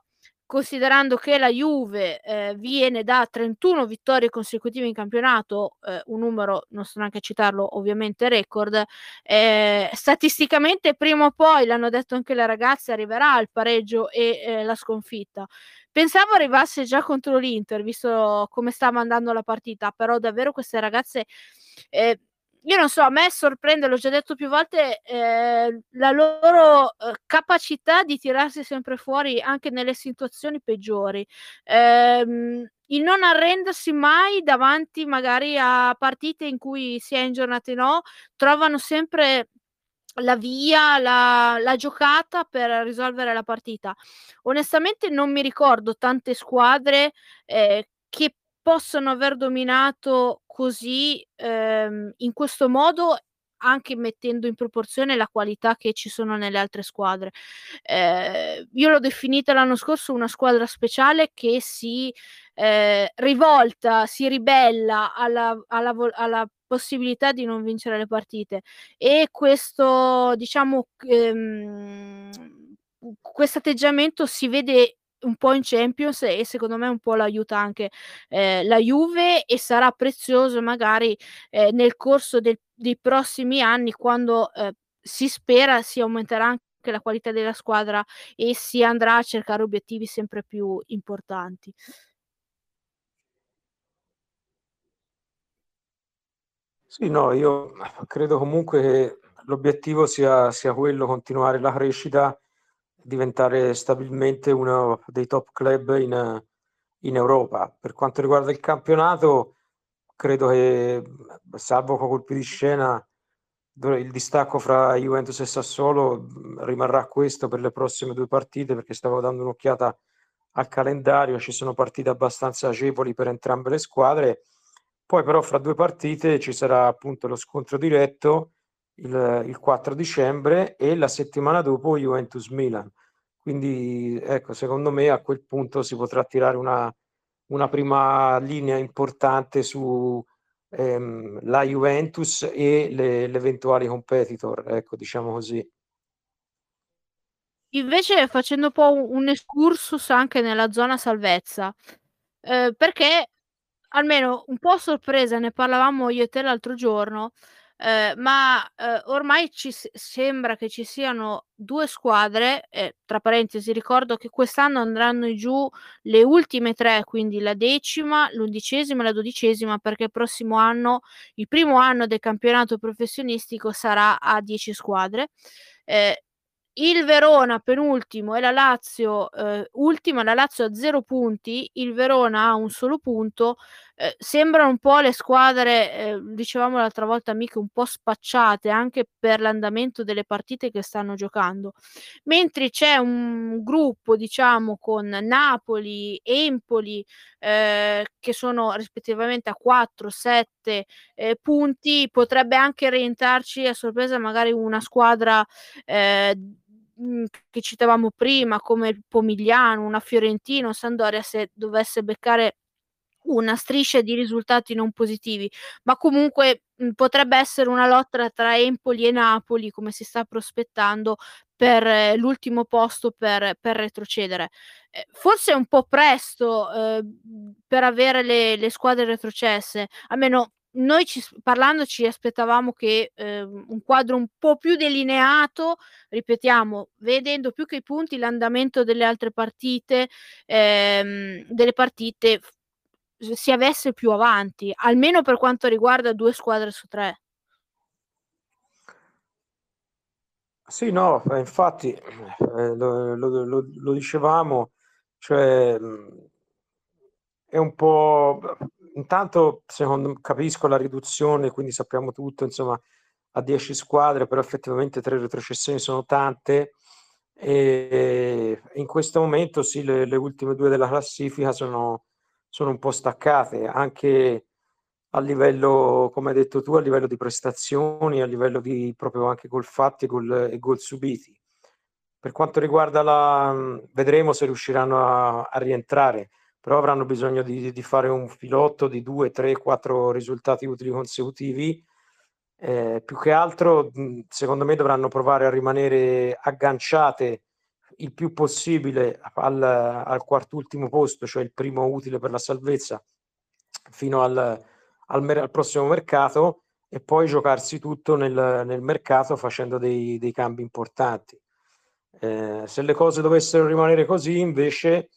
S1: considerando che la Juve eh, viene da 31 vittorie consecutive in campionato, eh, un numero, non sto neanche citarlo, ovviamente record, eh, statisticamente prima o poi, l'hanno detto anche le ragazze, arriverà il pareggio e eh, la sconfitta. Pensavo arrivasse già contro l'Inter, visto come stava andando la partita, però davvero queste ragazze eh, io non so, a me sorprende, l'ho già detto più volte, eh, la loro eh, capacità di tirarsi sempre fuori anche nelle situazioni peggiori. Eh, il non arrendersi mai davanti magari a partite in cui si è in giornate no, trovano sempre la via, la, la, giocata per risolvere la partita. Onestamente non mi ricordo tante squadre eh, che possono aver dominato così ehm, in questo modo anche mettendo in proporzione la qualità che ci sono nelle altre squadre. Eh, io l'ho definita l'anno scorso una squadra speciale che si eh, rivolta, si ribella alla, alla, alla, possibilità di non vincere le partite e questo, diciamo, ehm, questo atteggiamento si vede un po' in Champions e secondo me un po' l'aiuta anche eh, la Juve e sarà prezioso magari eh, nel corso del, dei prossimi anni quando eh, si spera si aumenterà anche la qualità della squadra e si andrà a cercare obiettivi sempre più importanti.
S2: Sì, no, io credo comunque che l'obiettivo sia, sia quello, continuare la crescita diventare stabilmente uno dei top club in, in Europa. Per quanto riguarda il campionato, credo che, salvo colpi di scena, il distacco fra Juventus e Sassuolo rimarrà questo per le prossime due partite perché stavo dando un'occhiata al calendario, ci sono partite abbastanza agevoli per entrambe le squadre. Poi però fra due partite ci sarà appunto lo scontro diretto il, il 4 dicembre e la settimana dopo Juventus-Milan. Quindi ecco, secondo me a quel punto si potrà tirare una, una prima linea importante su ehm, la Juventus e le, le eventuali competitor, ecco, diciamo così.
S1: Invece facendo un po' un excursus anche nella zona salvezza, eh, perché almeno un po' sorpresa, ne parlavamo io e te l'altro giorno, eh, ma eh, ormai ci s- sembra che ci siano due squadre, eh, tra parentesi ricordo che quest'anno andranno giù le ultime tre, quindi la decima, l'undicesima e la dodicesima, perché il prossimo anno, il primo anno del campionato professionistico sarà a 10 squadre. Eh, il Verona penultimo e la Lazio eh, ultima, la Lazio ha zero punti, il Verona ha un solo punto. Eh, sembrano un po' le squadre, eh, dicevamo l'altra volta, amiche, un po' spacciate anche per l'andamento delle partite che stanno giocando. Mentre c'è un gruppo, diciamo, con Napoli, Empoli, eh, che sono rispettivamente a 4, 7 eh, punti, potrebbe anche rientrarci a sorpresa magari una squadra eh, Mhmm, che citavamo prima come il Pomigliano, una Fiorentina o Sampdoria se dovesse beccare una striscia di risultati non positivi, ma comunque, mhmm, potrebbe essere una lotta tra Empoli e Napoli, come si sta prospettando, per l'ultimo posto per per retrocedere. Ehm, forse è un po' presto, uhm, per avere le le squadre retrocesse, almeno noi ci parlando ci aspettavamo che ehm, un quadro un po' più delineato, ripetiamo, vedendo più che i punti l'andamento delle altre partite, ehm, delle partite si avesse più avanti, almeno per quanto riguarda due squadre su tre.
S2: Sì, no, infatti eh, lo, lo, lo, lo, dicevamo, cioè è un po' intanto secondo, capisco la riduzione, quindi sappiamo tutto, insomma, a 10 squadre, però effettivamente tre retrocessioni sono tante e in questo momento sì, le, le ultime due della classifica sono, sono un po' staccate, anche a livello, come hai detto tu, a livello di prestazioni, a livello di proprio anche gol fatti gol, e gol subiti. Per quanto riguarda la... vedremo se riusciranno a, a rientrare però avranno bisogno di, di, fare un filotto di due, tre, quattro risultati utili consecutivi. Eh, più che altro, secondo me, dovranno provare a rimanere agganciate il più possibile al, al quart'ultimo posto, cioè il primo utile per la salvezza, fino al, al, al prossimo mercato e poi giocarsi tutto nel, nel mercato facendo dei, dei cambi importanti. Eh, se le cose dovessero rimanere così, invece,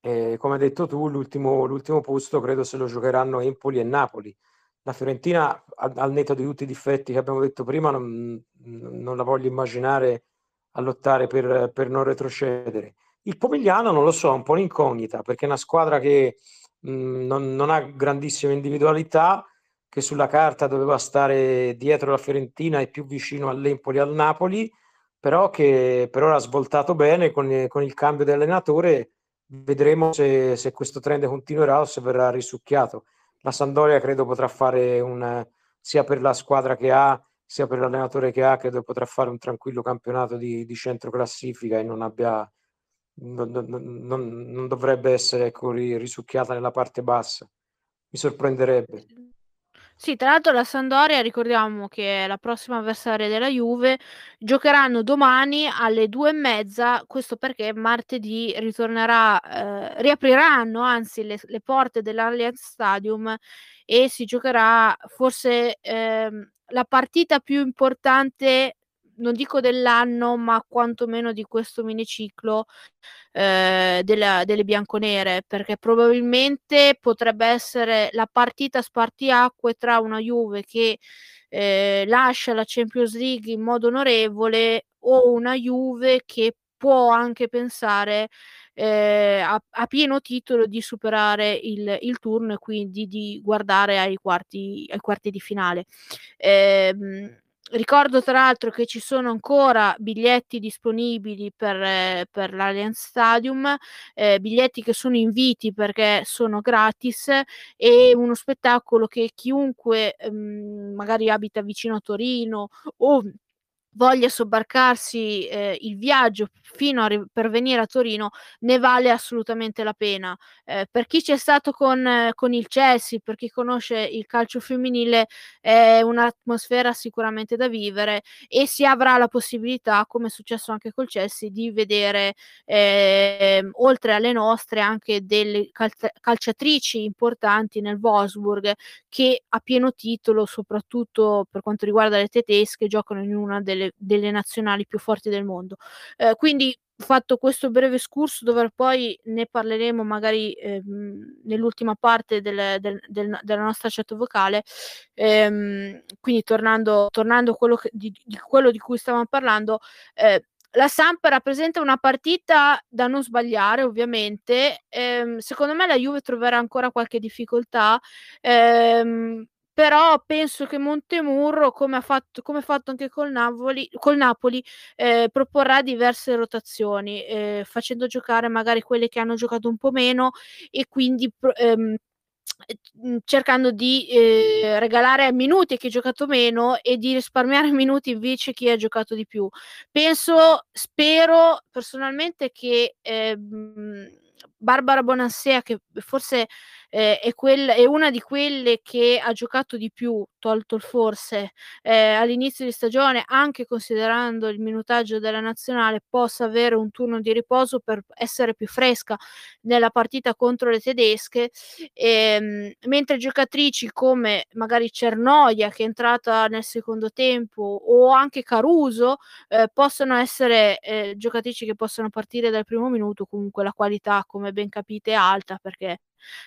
S2: eh, come hai detto tu, l'ultimo, l'ultimo, posto credo se lo giocheranno Empoli e Napoli. La Fiorentina, al, al netto di tutti i difetti che abbiamo detto prima, non, non la voglio immaginare a lottare per, per, non retrocedere. Il Pomigliano non lo so, è un po' un'incognita perché è una squadra che mh, non, non, ha grandissime individualità, che sulla carta doveva stare dietro la Fiorentina e più vicino all'Empoli e al Napoli, però che per ora ha svoltato bene con, con il cambio di allenatore Vedremo se, se, questo trend continuerà o se verrà risucchiato. La Sandoria credo potrà fare un, sia per la squadra che ha, sia per l'allenatore che ha, credo potrà fare un tranquillo campionato di, di centro classifica e non abbia non, non, non dovrebbe essere ecco, risucchiata nella parte bassa. Mi sorprenderebbe.
S1: Sì, tra l'altro la Sampdoria, ricordiamo che è la prossima avversaria della Juve, giocheranno domani alle due e mezza, questo perché martedì ritornerà, eh, riapriranno anzi le, le porte dell'Allianz Stadium e si giocherà forse ehm, la partita più importante non dico dell'anno, ma quantomeno di questo miniciclo eh, della, delle bianconere, perché probabilmente potrebbe essere la partita spartiacque tra una Juve che eh, lascia la Champions League in modo onorevole o una Juve che può anche pensare eh, a, a, pieno titolo di superare il, il, turno e quindi di guardare ai quarti, ai quarti di finale. Eh, Ricordo tra l'altro che ci sono ancora biglietti disponibili per, eh, per l'Allianz Stadium, eh, biglietti che sono inviti perché sono gratis e uno spettacolo che chiunque ehm, magari abita vicino a Torino o voglia sobbarcarsi eh, il viaggio fino a ri- per venire a Torino ne vale assolutamente la pena. Eh, per chi c'è stato con, con, il Chelsea, per chi conosce il calcio femminile, è un'atmosfera sicuramente da vivere e si avrà la possibilità, come è successo anche col Chelsea, di vedere ehm, oltre alle nostre anche delle cal- calciatrici importanti nel Wolfsburg che a pieno titolo, soprattutto per quanto riguarda le tedesche, giocano in una delle delle, delle nazionali più forti del mondo. Eh, quindi fatto questo breve scurso dove poi ne parleremo magari ehm, nell'ultima parte del, del, del, della nostra chat vocale ehm, quindi tornando, tornando quello che, di, di, quello di cui stavamo parlando eh, la Samp rappresenta una partita da non sbagliare, ovviamente. Ehm, secondo me la Juve troverà ancora qualche difficoltà, ehm, però penso che Montemurro, come ha fatto, come fatto anche col Napoli, col Napoli eh, proporrà diverse rotazioni, eh, facendo giocare magari quelli che hanno giocato un po' meno e quindi ehm, cercando di eh, regalare minuti a chi ha giocato meno e di risparmiare minuti invece a chi ha giocato di più. Penso, spero personalmente che eh, Barbara Bonansea, che forse eh, è, quel, è, una di quelle che ha giocato di più, tolto il forse, eh, all'inizio di stagione, anche considerando il minutaggio della nazionale, possa avere un turno di riposo per essere più fresca nella partita contro le tedesche, ehm, mentre giocatrici come magari Cernoia, che è entrata nel secondo tempo, o anche Caruso, eh, possono essere eh, giocatrici che possono partire dal primo minuto, comunque la qualità, come ben capite, alta perché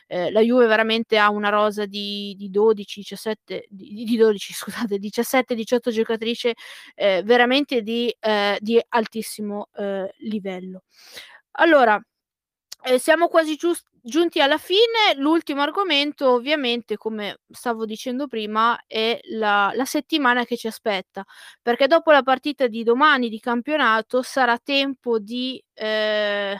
S1: eh, la Juve veramente ha una rosa di, di 12, 17, di, di 12, scusate, 17, 18 giocatrici eh, veramente di, eh, di altissimo eh, livello. Allora, eh, siamo quasi giust- giunti alla fine. L'ultimo argomento, ovviamente, come stavo dicendo prima, è la, la, settimana che ci aspetta, perché dopo la partita di domani di campionato sarà tempo di eh,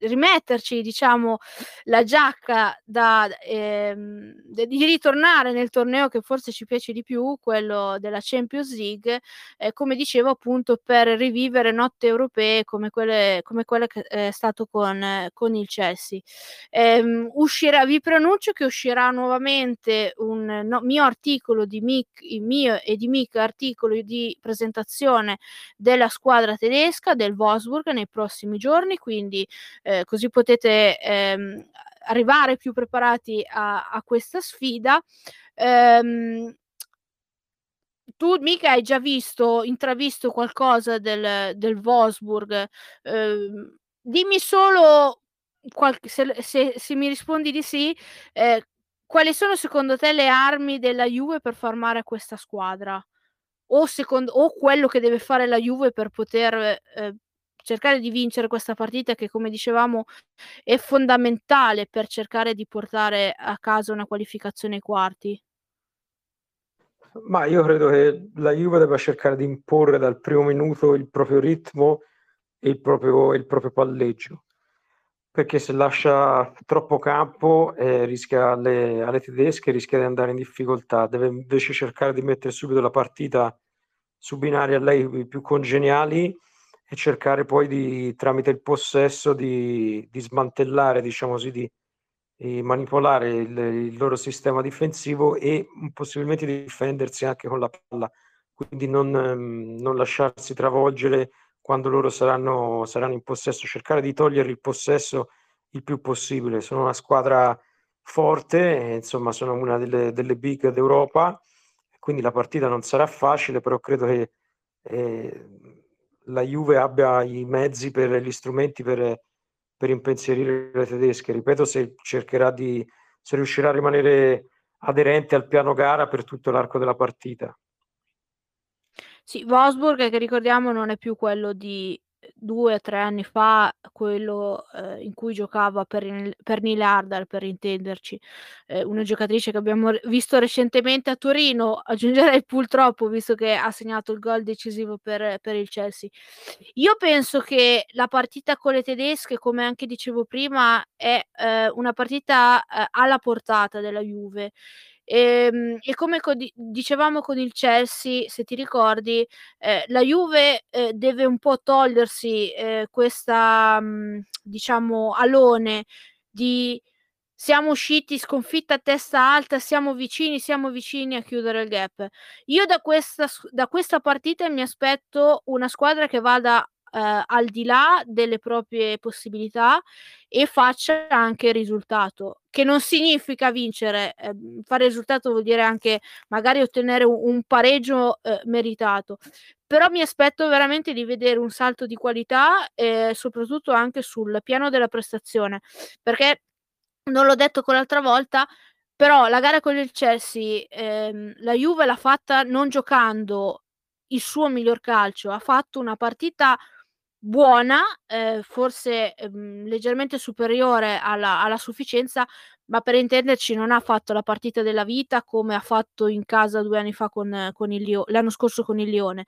S1: rimetterci, diciamo, la giacca da, ehm, di ritornare nel torneo che forse ci piace di più, quello della Champions League, eh, come dicevo appunto per rivivere notte europee come quelle, come quelle che è stato con, eh, con il Chelsea. Eh, uscirà, vi pronuncio che uscirà nuovamente un no, mio articolo di Mick, mio e di Mick articolo di presentazione della squadra tedesca del Wolfsburg nei prossimi giorni, quindi eh, così potete ehm, arrivare più preparati a, a questa sfida. Ehm, tu mica hai già visto, intravisto qualcosa del, del Wolfsburg? Eh, dimmi solo, qualche, se, se, se, mi rispondi di sì, eh, quali sono secondo te le armi della Juve per a questa squadra? O, secondo, o quello che deve fare la Juve per poter eh, cercare di vincere questa partita che come dicevamo è fondamentale per cercare di portare a casa una qualificazione ai quarti.
S2: Ma io credo che la Juve debba cercare di imporre dal primo minuto il proprio ritmo e il proprio, il proprio palleggio, perché se lascia troppo campo eh, rischia alle, alle tedesche, rischia di andare in difficoltà, deve invece cercare di mettere subito la partita su binari a lei più congeniali e cercare poi di, tramite il possesso di, di smantellare, diciamo così, di, di manipolare il, il, loro sistema difensivo e possibilmente di difendersi anche con la palla, quindi non, ehm, non lasciarsi travolgere quando loro saranno, saranno in possesso, cercare di togliere il possesso il più possibile. Sono una squadra forte, insomma sono una delle, delle big d'Europa, quindi la partita non sarà facile, però credo che eh, la Juve abbia i mezzi per gli strumenti per, per impensierire le tedesche. Ripeto, se cercherà di, se riuscirà a rimanere aderente al piano gara per tutto l'arco della partita.
S1: Sì, Wolfsburg che ricordiamo non è più quello di due o tre anni fa, quello eh, in cui giocava per, per Neil Ardal, per intenderci, eh, una giocatrice che abbiamo visto recentemente a Torino, aggiungerei purtroppo, visto che ha segnato il gol decisivo per, per il Chelsea. Io penso che la partita con le tedesche, come anche dicevo prima, è eh, una partita eh, alla portata della Juve Ehm, e come co- dicevamo con il Chelsea, se ti ricordi, eh, la Juve eh, deve un po' togliersi eh, questa, mh, mhmm, diciamo, alone di siamo usciti sconfitta a testa alta, siamo vicini, siamo vicini a chiudere il gap. Io da questa, da questa partita mi aspetto una squadra che vada eh, al di là delle proprie possibilità e faccia anche risultato, che non significa vincere, eh, fare risultato vuol dire anche magari ottenere un, un pareggio eh, meritato, però mi aspetto veramente di vedere un salto di qualità e soprattutto anche sul piano della prestazione, perché non l'ho detto con l'altra volta, però la gara con il Chelsea, ehm, la Juve l'ha fatta non giocando il suo miglior calcio, ha fatto una partita buona, ehm, forse, ehm, leggermente superiore alla alla sufficienza, ma per intenderci non ha fatto la partita della vita come ha fatto in casa 2 anni fa con con il Lio l'anno scorso con il Lione.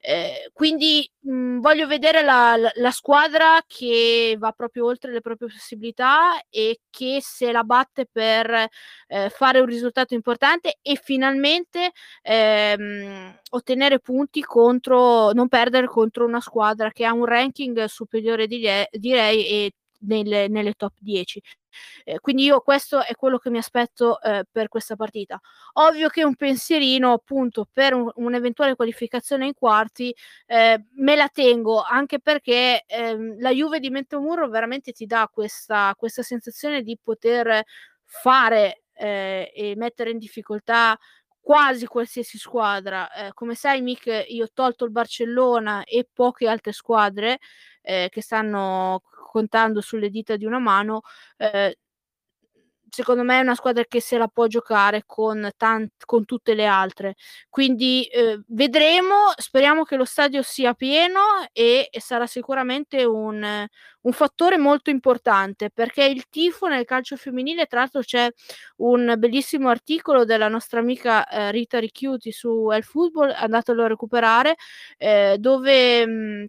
S1: Ehm, quindi, mhmm, voglio vedere la la la squadra che va proprio oltre le proprie possibilità e che se la batte per, ehm, fare un risultato importante e finalmente, ehm, ottenere punti contro non perdere contro una squadra che ha un ranking superiore dirie direi e nelle nelle top 10. Ehm, quindi io questo è quello che mi aspetto, ehm, per questa partita. Ovvio che un pensierino, appunto, per un un'eventuale qualificazione ai quarti, ehm, me la tengo, anche perché, ehm, la Juve di Mento-Murro veramente ti dà questa questa sensazione di poter fare, ehm, e mettere in difficoltà quasi qualsiasi squadra. Ehm, come sai Mick, io ho tolto il Barcellona e poche altre squadre, ehm, che stanno contando sulle dita di una mano, ehm, secondo me è una squadra che se la può giocare con tan con tutte le altre. Quindi, uhm, vedremo, speriamo che lo stadio sia pieno e e sarà sicuramente un un fattore molto importante, perché il tifo nel calcio femminile tra l'altro c'è un bellissimo articolo della nostra amica, ehm, Rita Ricchiuti su El Fútbol, andatelo a recuperare, ehm, dove, mhmm,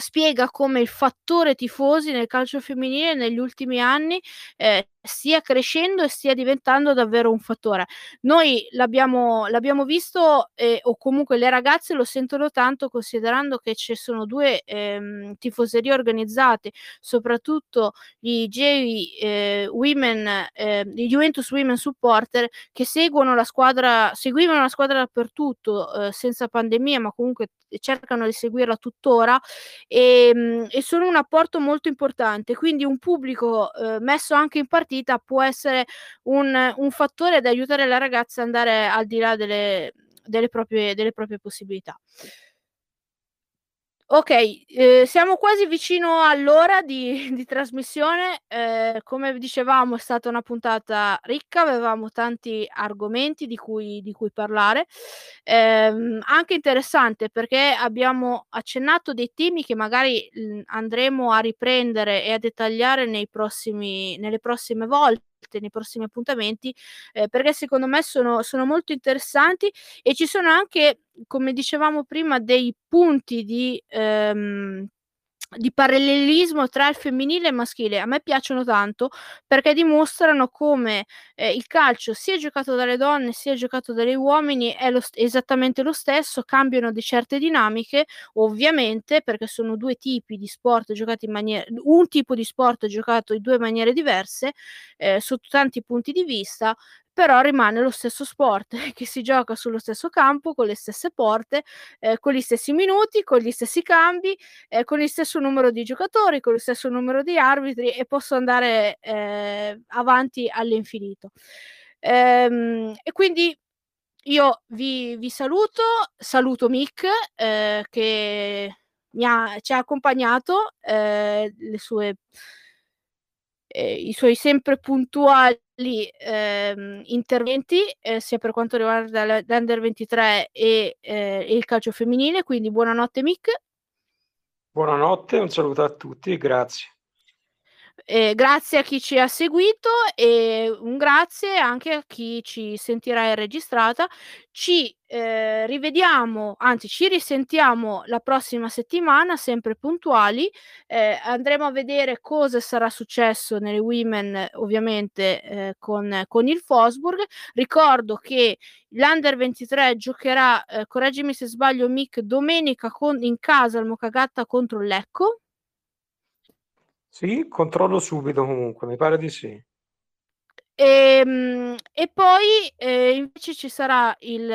S1: spiega come il fattore tifosi nel calcio femminile negli ultimi anni, ehm, stia crescendo e stia diventando davvero un fattore. Noi l'abbiamo l'abbiamo visto, ehm, o comunque le ragazze lo sentono tanto considerando che ci sono 2, ehm, tifoserie organizzate, soprattutto i J ehm, Women ehm, i Juventus Women Supporter che seguono la squadra seguivano la squadra dappertutto, uhm, senza pandemia, ma comunque cercano di seguirla tuttora, ehm, e sono un apporto molto importante. Quindi un pubblico, uhm, messo anche in partita può essere un un fattore da aiutare la ragazza a andare al di là delle delle proprie delle proprie possibilità. Okay, ehm, siamo quasi vicino all'ora di di trasmissione. Ehm, come dicevamo è stata una puntata ricca, avevamo tanti argomenti di cui di cui parlare. Ehm, anche interessante perché abbiamo accennato dei temi che magari, mhmm, andremo a riprendere e a dettagliare prossimi nelle prossime volte, nei prossimi appuntamenti, ehm, perché secondo me sono sono molto interessanti e ci sono anche, come dicevamo prima, dei punti di ehm, di parallelismo tra il femminile e il maschile. A me piacciono tanto perché dimostrano come, ehm, il calcio sia giocato dalle donne, sia giocato dagli uomini è lo st esattamente lo stesso, cambiano di certe dinamiche, ovviamente, perché sono 2 tipi di sport giocati in manie un tipo di sport giocato in 2 maniere diverse, ehm, sotto tanti punti di vista, però rimane lo stesso sport che si gioca sullo stesso campo, con le stesse porte, ehm, con gli stessi minuti, con gli stessi cambi, ehm, con il stesso numero di giocatori, con lo stesso numero di arbitri e posso andare, ehm, avanti all'infinito. Ehm, e quindi io vi vi saluto, saluto Mick, ehm, che ha ci ha accompagnato, le sue ehm, i suoi sempre puntuali, ehm, interventi, ehm, sia per quanto riguarda l'Under 23 e, ehm, e il calcio femminile. Quindi buonanotte Mick.
S2: Buonanotte, un saluto a tutti grazie.
S1: E grazie a chi ci ha seguito e un grazie anche a chi ci sentirà in registrata. Ci, ehm, rivediamo, anzi ci risentiamo la prossima settimana, sempre puntuali. Ehm, andremo a vedere cosa sarà successo nelle Women, ovviamente, ehm, con con il Wolfsburg. Ricordo che l'Under 23 giocherà, ehm, correggimi se sbaglio Mick, domenica con in casa al Mokagata contro Lecco.
S2: Sì, controllo subito comunque, mi pare di sì.
S1: Ehm, e poi, ehm, invece ci sarà il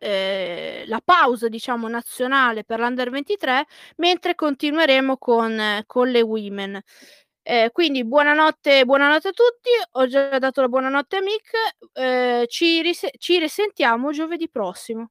S1: ehm, la pausa diciamo nazionale per l'Under 23, mentre continueremo con con le Women. Ehm, quindi buonanotte buonanotte a tutti, ho già dato la buonanotte a Mick, ehm, ci rise ci risentiamo giovedì prossimo.